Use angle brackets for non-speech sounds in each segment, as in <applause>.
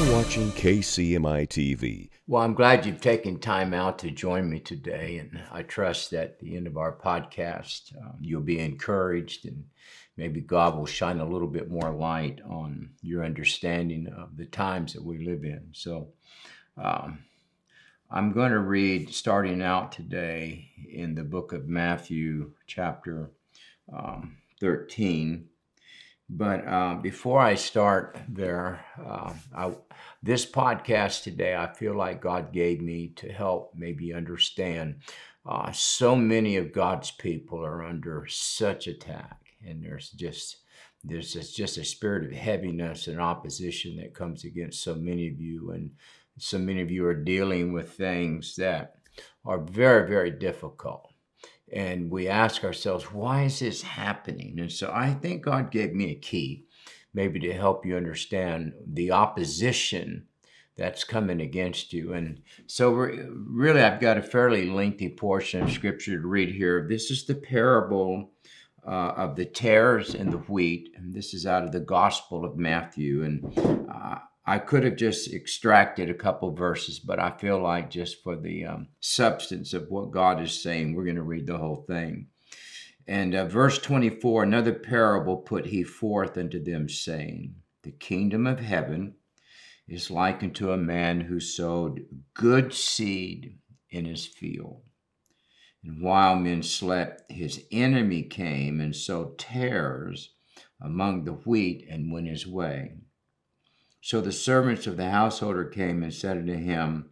You're watching KCMI TV. Well, I'm glad you've taken time out to join me today, and I trust that at the end of our podcast, um, you'll be encouraged and maybe God will shine a little bit more light on your understanding of the times that we live in. So, um, I'm going to read starting out today in the book of Matthew, chapter um, 13. But uh, before I start there, uh, I, this podcast today, I feel like God gave me to help maybe understand. Uh, so many of God's people are under such attack, and there's just there's just, just a spirit of heaviness and opposition that comes against so many of you, and so many of you are dealing with things that are very, very difficult. And we ask ourselves, why is this happening? And so I think God gave me a key, maybe to help you understand the opposition that's coming against you. And so, really, I've got a fairly lengthy portion of scripture to read here. This is the parable uh, of the tares and the wheat. And this is out of the Gospel of Matthew. And uh, I could have just extracted a couple verses, but I feel like just for the um, substance of what God is saying, we're going to read the whole thing. And uh, verse 24 another parable put he forth unto them, saying, The kingdom of heaven is like unto a man who sowed good seed in his field. And while men slept, his enemy came and sowed tares among the wheat and went his way. So the servants of the householder came and said unto him,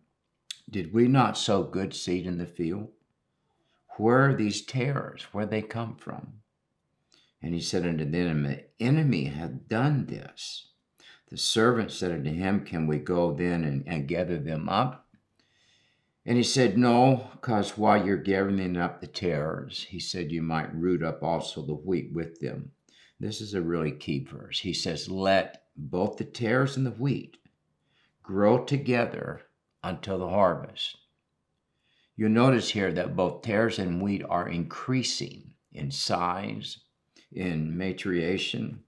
Did we not sow good seed in the field? Where are these tares? Where they come from? And he said unto them, The enemy hath done this. The servant said unto him, Can we go then and, and gather them up? And he said, No, because while you're gathering up the tares, he said you might root up also the wheat with them. This is a really key verse. He says, Let both the tares and the wheat grow together until the harvest. You'll notice here that both tares and wheat are increasing in size, in maturation.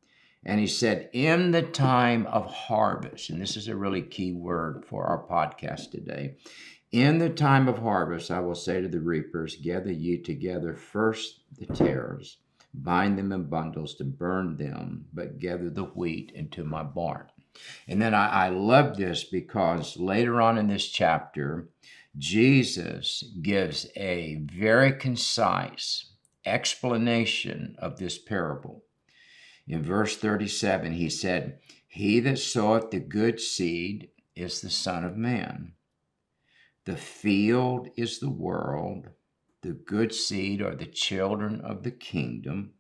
And he said, in the time of harvest, and this is a really key word for our podcast today. In the time of harvest, I will say to the reapers, Gather ye together first the tares bind them in bundles to burn them, but gather the wheat into my barn. And then I, I love this because later on in this chapter, Jesus gives a very concise explanation of this parable. In verse 37, he said, He that soweth the good seed is the Son of Man. The field is the world, the good seed are the children of the kingdom,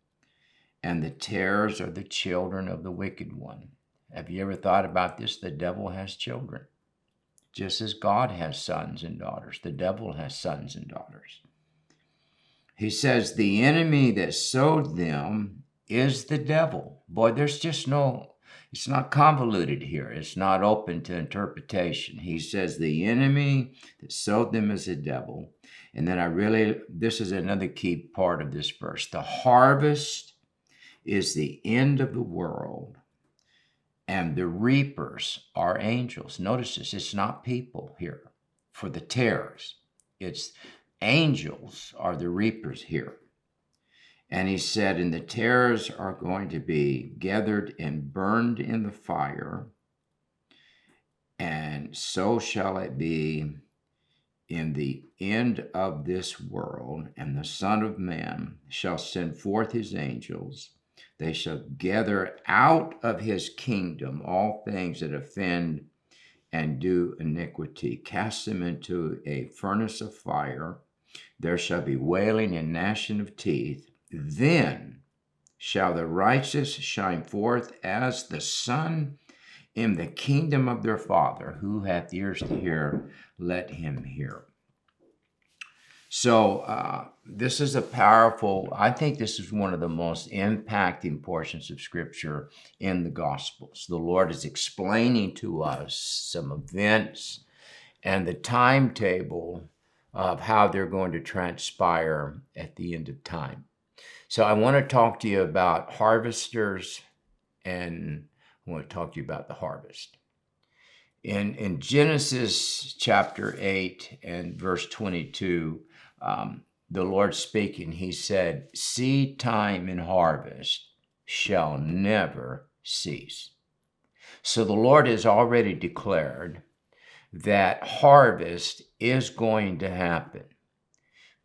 and the tares are the children of the wicked one. Have you ever thought about this? The devil has children. Just as God has sons and daughters, the devil has sons and daughters. He says, The enemy that sowed them is the devil. Boy, there's just no, it's not convoluted here. It's not open to interpretation. He says, The enemy that sowed them is the devil. And then I really, this is another key part of this verse. The harvest is the end of the world, and the reapers are angels. Notice this, it's not people here for the tares, it's angels are the reapers here. And he said, And the tares are going to be gathered and burned in the fire, and so shall it be in the end of this world, and the Son of Man shall send forth his angels. They shall gather out of his kingdom all things that offend and do iniquity, cast them into a furnace of fire. There shall be wailing and gnashing of teeth. Then shall the righteous shine forth as the sun in the kingdom of their Father. Who hath ears to hear, let him hear. So, uh, this is a powerful, I think this is one of the most impacting portions of Scripture in the Gospels. The Lord is explaining to us some events and the timetable of how they're going to transpire at the end of time. So, I want to talk to you about harvesters and I want to talk to you about the harvest. In, in Genesis chapter 8 and verse 22, um, the Lord speaking, he said, Seed time and harvest shall never cease. So the Lord has already declared that harvest is going to happen.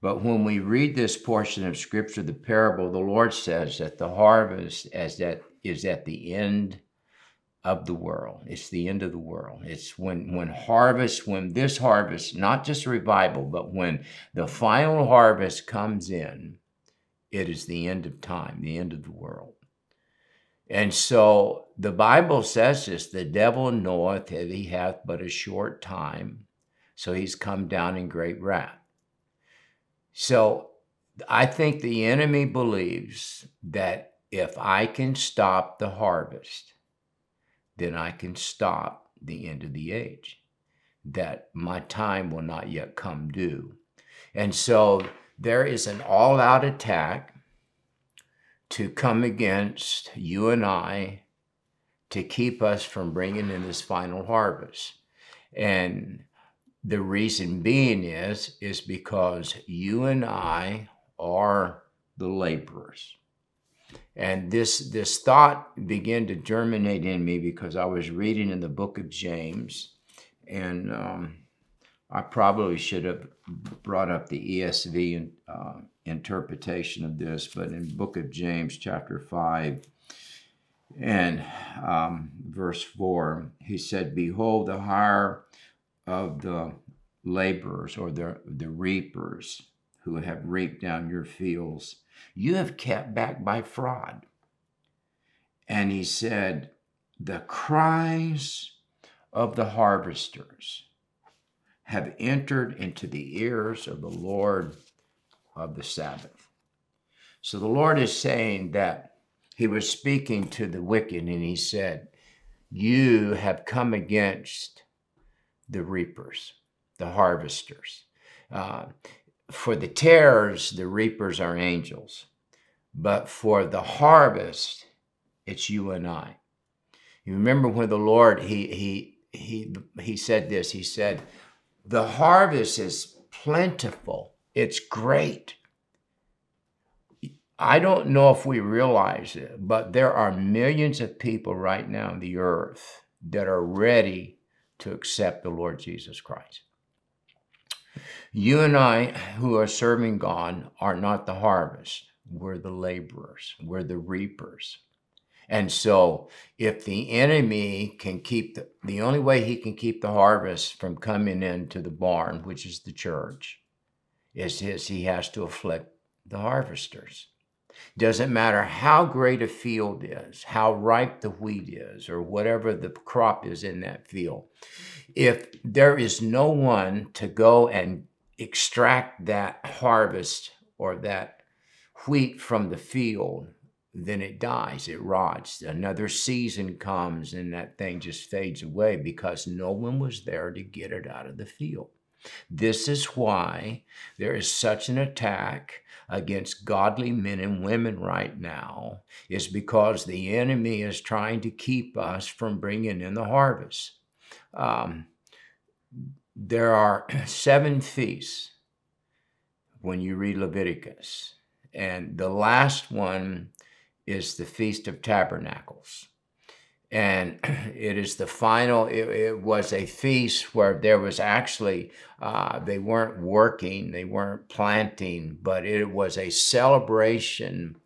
But when we read this portion of scripture, the parable, the Lord says that the harvest as that is at the end of the world. It's the end of the world. It's when when harvest, when this harvest, not just revival, but when the final harvest comes in, it is the end of time, the end of the world. And so the Bible says this the devil knoweth that he hath but a short time, so he's come down in great wrath. So I think the enemy believes that if I can stop the harvest, then I can stop the end of the age, that my time will not yet come due. And so there is an all out attack to come against you and I to keep us from bringing in this final harvest. And the reason being is is because you and I are the laborers. And this this thought began to germinate in me because I was reading in the book of James, and um, I probably should have brought up the ESV uh, interpretation of this, but in book of James, chapter 5, and um, verse 4, he said, Behold, the hire of the laborers or the, the reapers who have reaped down your fields, you have kept back by fraud. And he said, The cries of the harvesters have entered into the ears of the Lord of the Sabbath. So the Lord is saying that he was speaking to the wicked and he said, You have come against the reapers, the harvesters. Uh, for the tares, the reapers are angels, but for the harvest, it's you and I. You remember when the Lord he he he he said this. He said, the harvest is plentiful, it's great. I don't know if we realize it, but there are millions of people right now on the earth that are ready to accept the Lord Jesus Christ. You and I, who are serving God, are not the harvest. We're the laborers, we're the reapers. And so, if the enemy can keep the, the only way he can keep the harvest from coming into the barn, which is the church, is his, he has to afflict the harvesters. Doesn't matter how great a field is, how ripe the wheat is, or whatever the crop is in that field. If there is no one to go and extract that harvest or that wheat from the field, then it dies, it rots. Another season comes and that thing just fades away because no one was there to get it out of the field. This is why there is such an attack against godly men and women right now, is because the enemy is trying to keep us from bringing in the harvest. Um, there are <clears throat> seven feasts when you read Leviticus, and the last one is the Feast of Tabernacles. And <clears throat> it is the final, it, it was a feast where there was actually, uh, they weren't working, they weren't planting, but it was a celebration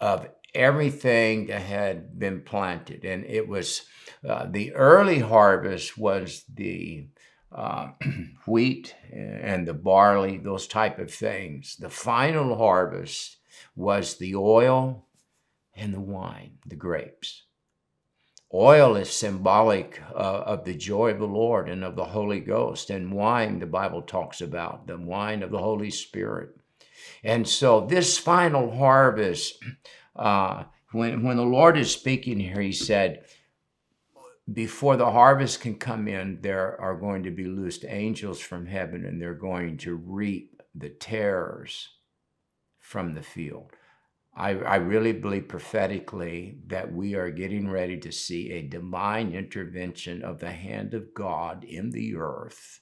of everything that had been planted. And it was, uh, the early harvest was the uh, <clears throat> wheat and the barley, those type of things. The final harvest was the oil and the wine, the grapes. Oil is symbolic uh, of the joy of the Lord and of the Holy Ghost, and wine, the Bible talks about, the wine of the Holy Spirit. And so, this final harvest, uh, when, when the Lord is speaking here, He said, before the harvest can come in, there are going to be loosed angels from heaven, and they're going to reap the tares from the field. I, I really believe prophetically that we are getting ready to see a divine intervention of the hand of God in the earth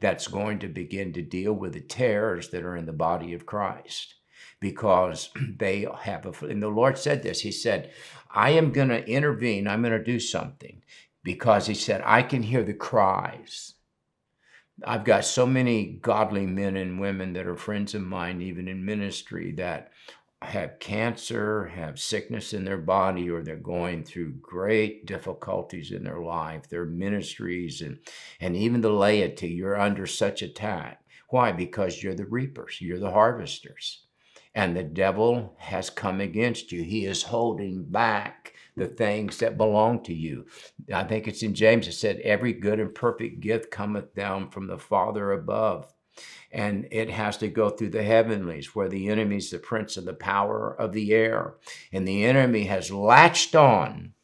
that's going to begin to deal with the tares that are in the body of Christ because <clears throat> they have a, and the Lord said this, He said, I am going to intervene, I'm going to do something because He said, I can hear the cries. I've got so many godly men and women that are friends of mine, even in ministry, that have cancer, have sickness in their body, or they're going through great difficulties in their life, their ministries, and, and even the laity, you're under such attack. Why? Because you're the reapers, you're the harvesters. And the devil has come against you. He is holding back the things that belong to you. I think it's in James it said, Every good and perfect gift cometh down from the Father above and it has to go through the heavenlies where the enemy is the prince of the power of the air. And the enemy has latched on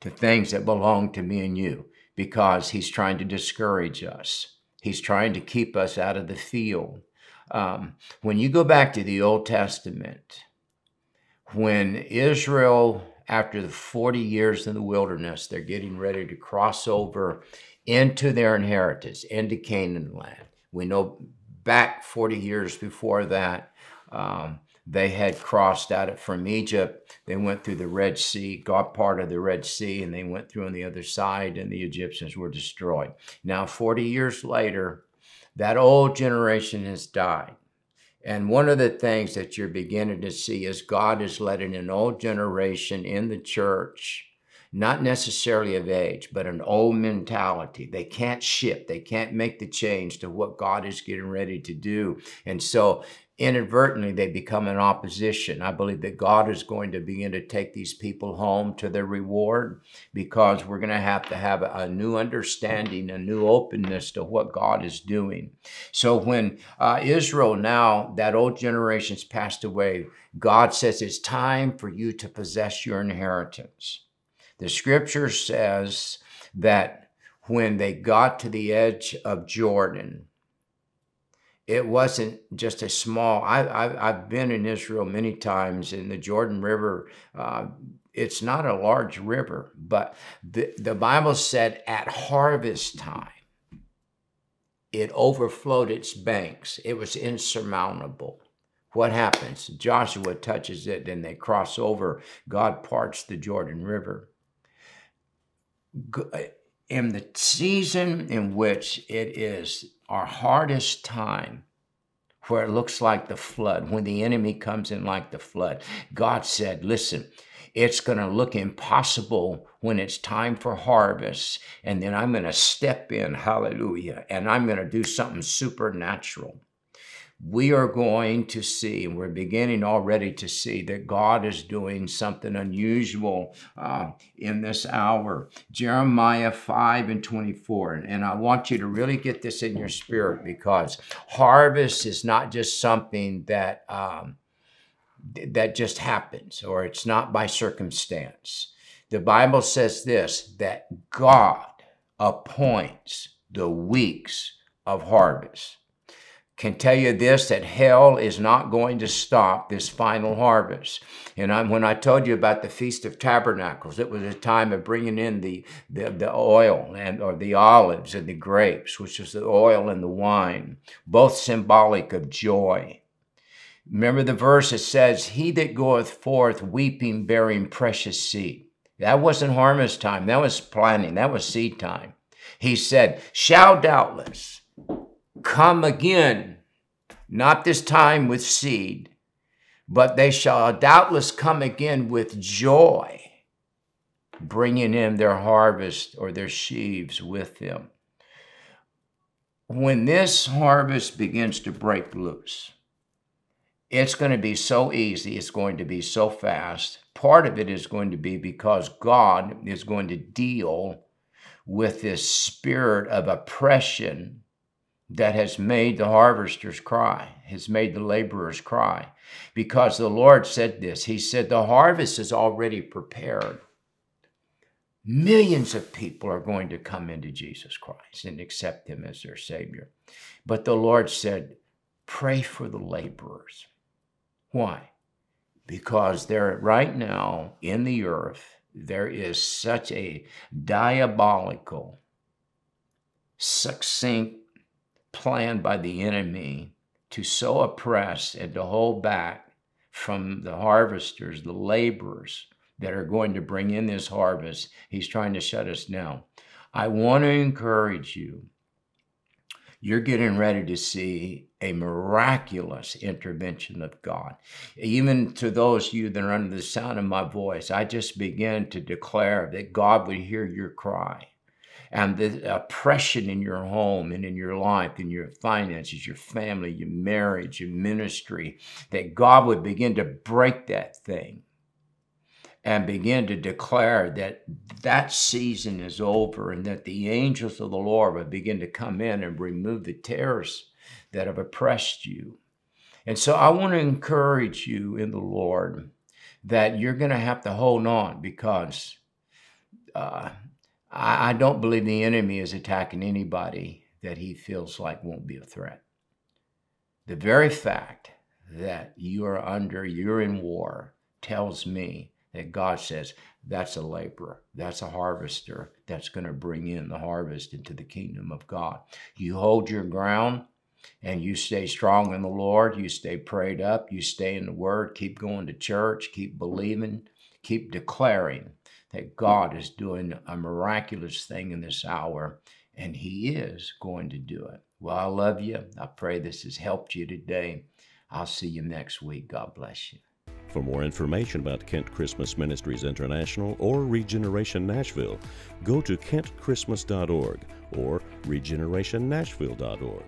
to things that belong to me and you because he's trying to discourage us. He's trying to keep us out of the field. Um, when you go back to the old testament when israel after the 40 years in the wilderness they're getting ready to cross over into their inheritance into canaan land we know back 40 years before that, um, they had crossed out from Egypt. They went through the Red Sea, got part of the Red Sea, and they went through on the other side, and the Egyptians were destroyed. Now, 40 years later, that old generation has died. And one of the things that you're beginning to see is God is letting an old generation in the church not necessarily of age, but an old mentality. They can't shift, they can't make the change to what God is getting ready to do. And so inadvertently they become an opposition. I believe that God is going to begin to take these people home to their reward because we're going to have to have a new understanding, a new openness to what God is doing. So when uh, Israel now, that old generation's passed away, God says it's time for you to possess your inheritance. The scripture says that when they got to the edge of Jordan, it wasn't just a small. I, have been in Israel many times in the Jordan River. Uh, it's not a large river, but the, the Bible said at harvest time, it overflowed its banks. It was insurmountable. What happens? Joshua touches it and they cross over. God parts the Jordan River in the season in which it is our hardest time, where it looks like the flood, when the enemy comes in like the flood, God said, Listen, it's going to look impossible when it's time for harvest. And then I'm going to step in, hallelujah, and I'm going to do something supernatural we are going to see, and we're beginning already to see, that God is doing something unusual uh, in this hour. Jeremiah 5 and 24. And I want you to really get this in your spirit because harvest is not just something that. Um, that just happens or it's not by circumstance. The Bible says this that God appoints the weeks of harvest can tell you this that hell is not going to stop this final harvest. And I, when I told you about the Feast of Tabernacles, it was a time of bringing in the, the, the oil and or the olives and the grapes, which is the oil and the wine, both symbolic of joy. Remember the verse that says, He that goeth forth weeping, bearing precious seed. That wasn't harvest time, that was planting, that was seed time. He said, Shall doubtless come again, not this time with seed, but they shall doubtless come again with joy, bringing in their harvest or their sheaves with them. When this harvest begins to break loose, it's going to be so easy, it's going to be so fast. Part of it is going to be because God is going to deal with this spirit of oppression that has made the harvesters cry, has made the laborers cry. Because the Lord said this He said, The harvest is already prepared. Millions of people are going to come into Jesus Christ and accept Him as their Savior. But the Lord said, Pray for the laborers. Why? because there right now in the earth there is such a diabolical succinct plan by the enemy to so oppress and to hold back from the harvesters, the laborers that are going to bring in this harvest. He's trying to shut us down. I want to encourage you. You're getting ready to see a miraculous intervention of God. Even to those of you that are under the sound of my voice, I just begin to declare that God would hear your cry and the oppression in your home and in your life, in your finances, your family, your marriage, your ministry, that God would begin to break that thing and begin to declare that that season is over and that the angels of the Lord would begin to come in and remove the terrors that have oppressed you. And so I want to encourage you in the Lord that you're going to have to hold on because uh, I, I don't believe the enemy is attacking anybody that he feels like won't be a threat. The very fact that you are under, you're in war, tells me that God says that's a laborer, that's a harvester that's going to bring in the harvest into the kingdom of God. You hold your ground and you stay strong in the Lord, you stay prayed up, you stay in the Word, keep going to church, keep believing, keep declaring that God is doing a miraculous thing in this hour, and He is going to do it. Well, I love you. I pray this has helped you today. I'll see you next week. God bless you. For more information about Kent Christmas Ministries International or Regeneration Nashville, go to kentchristmas.org or regenerationnashville.org.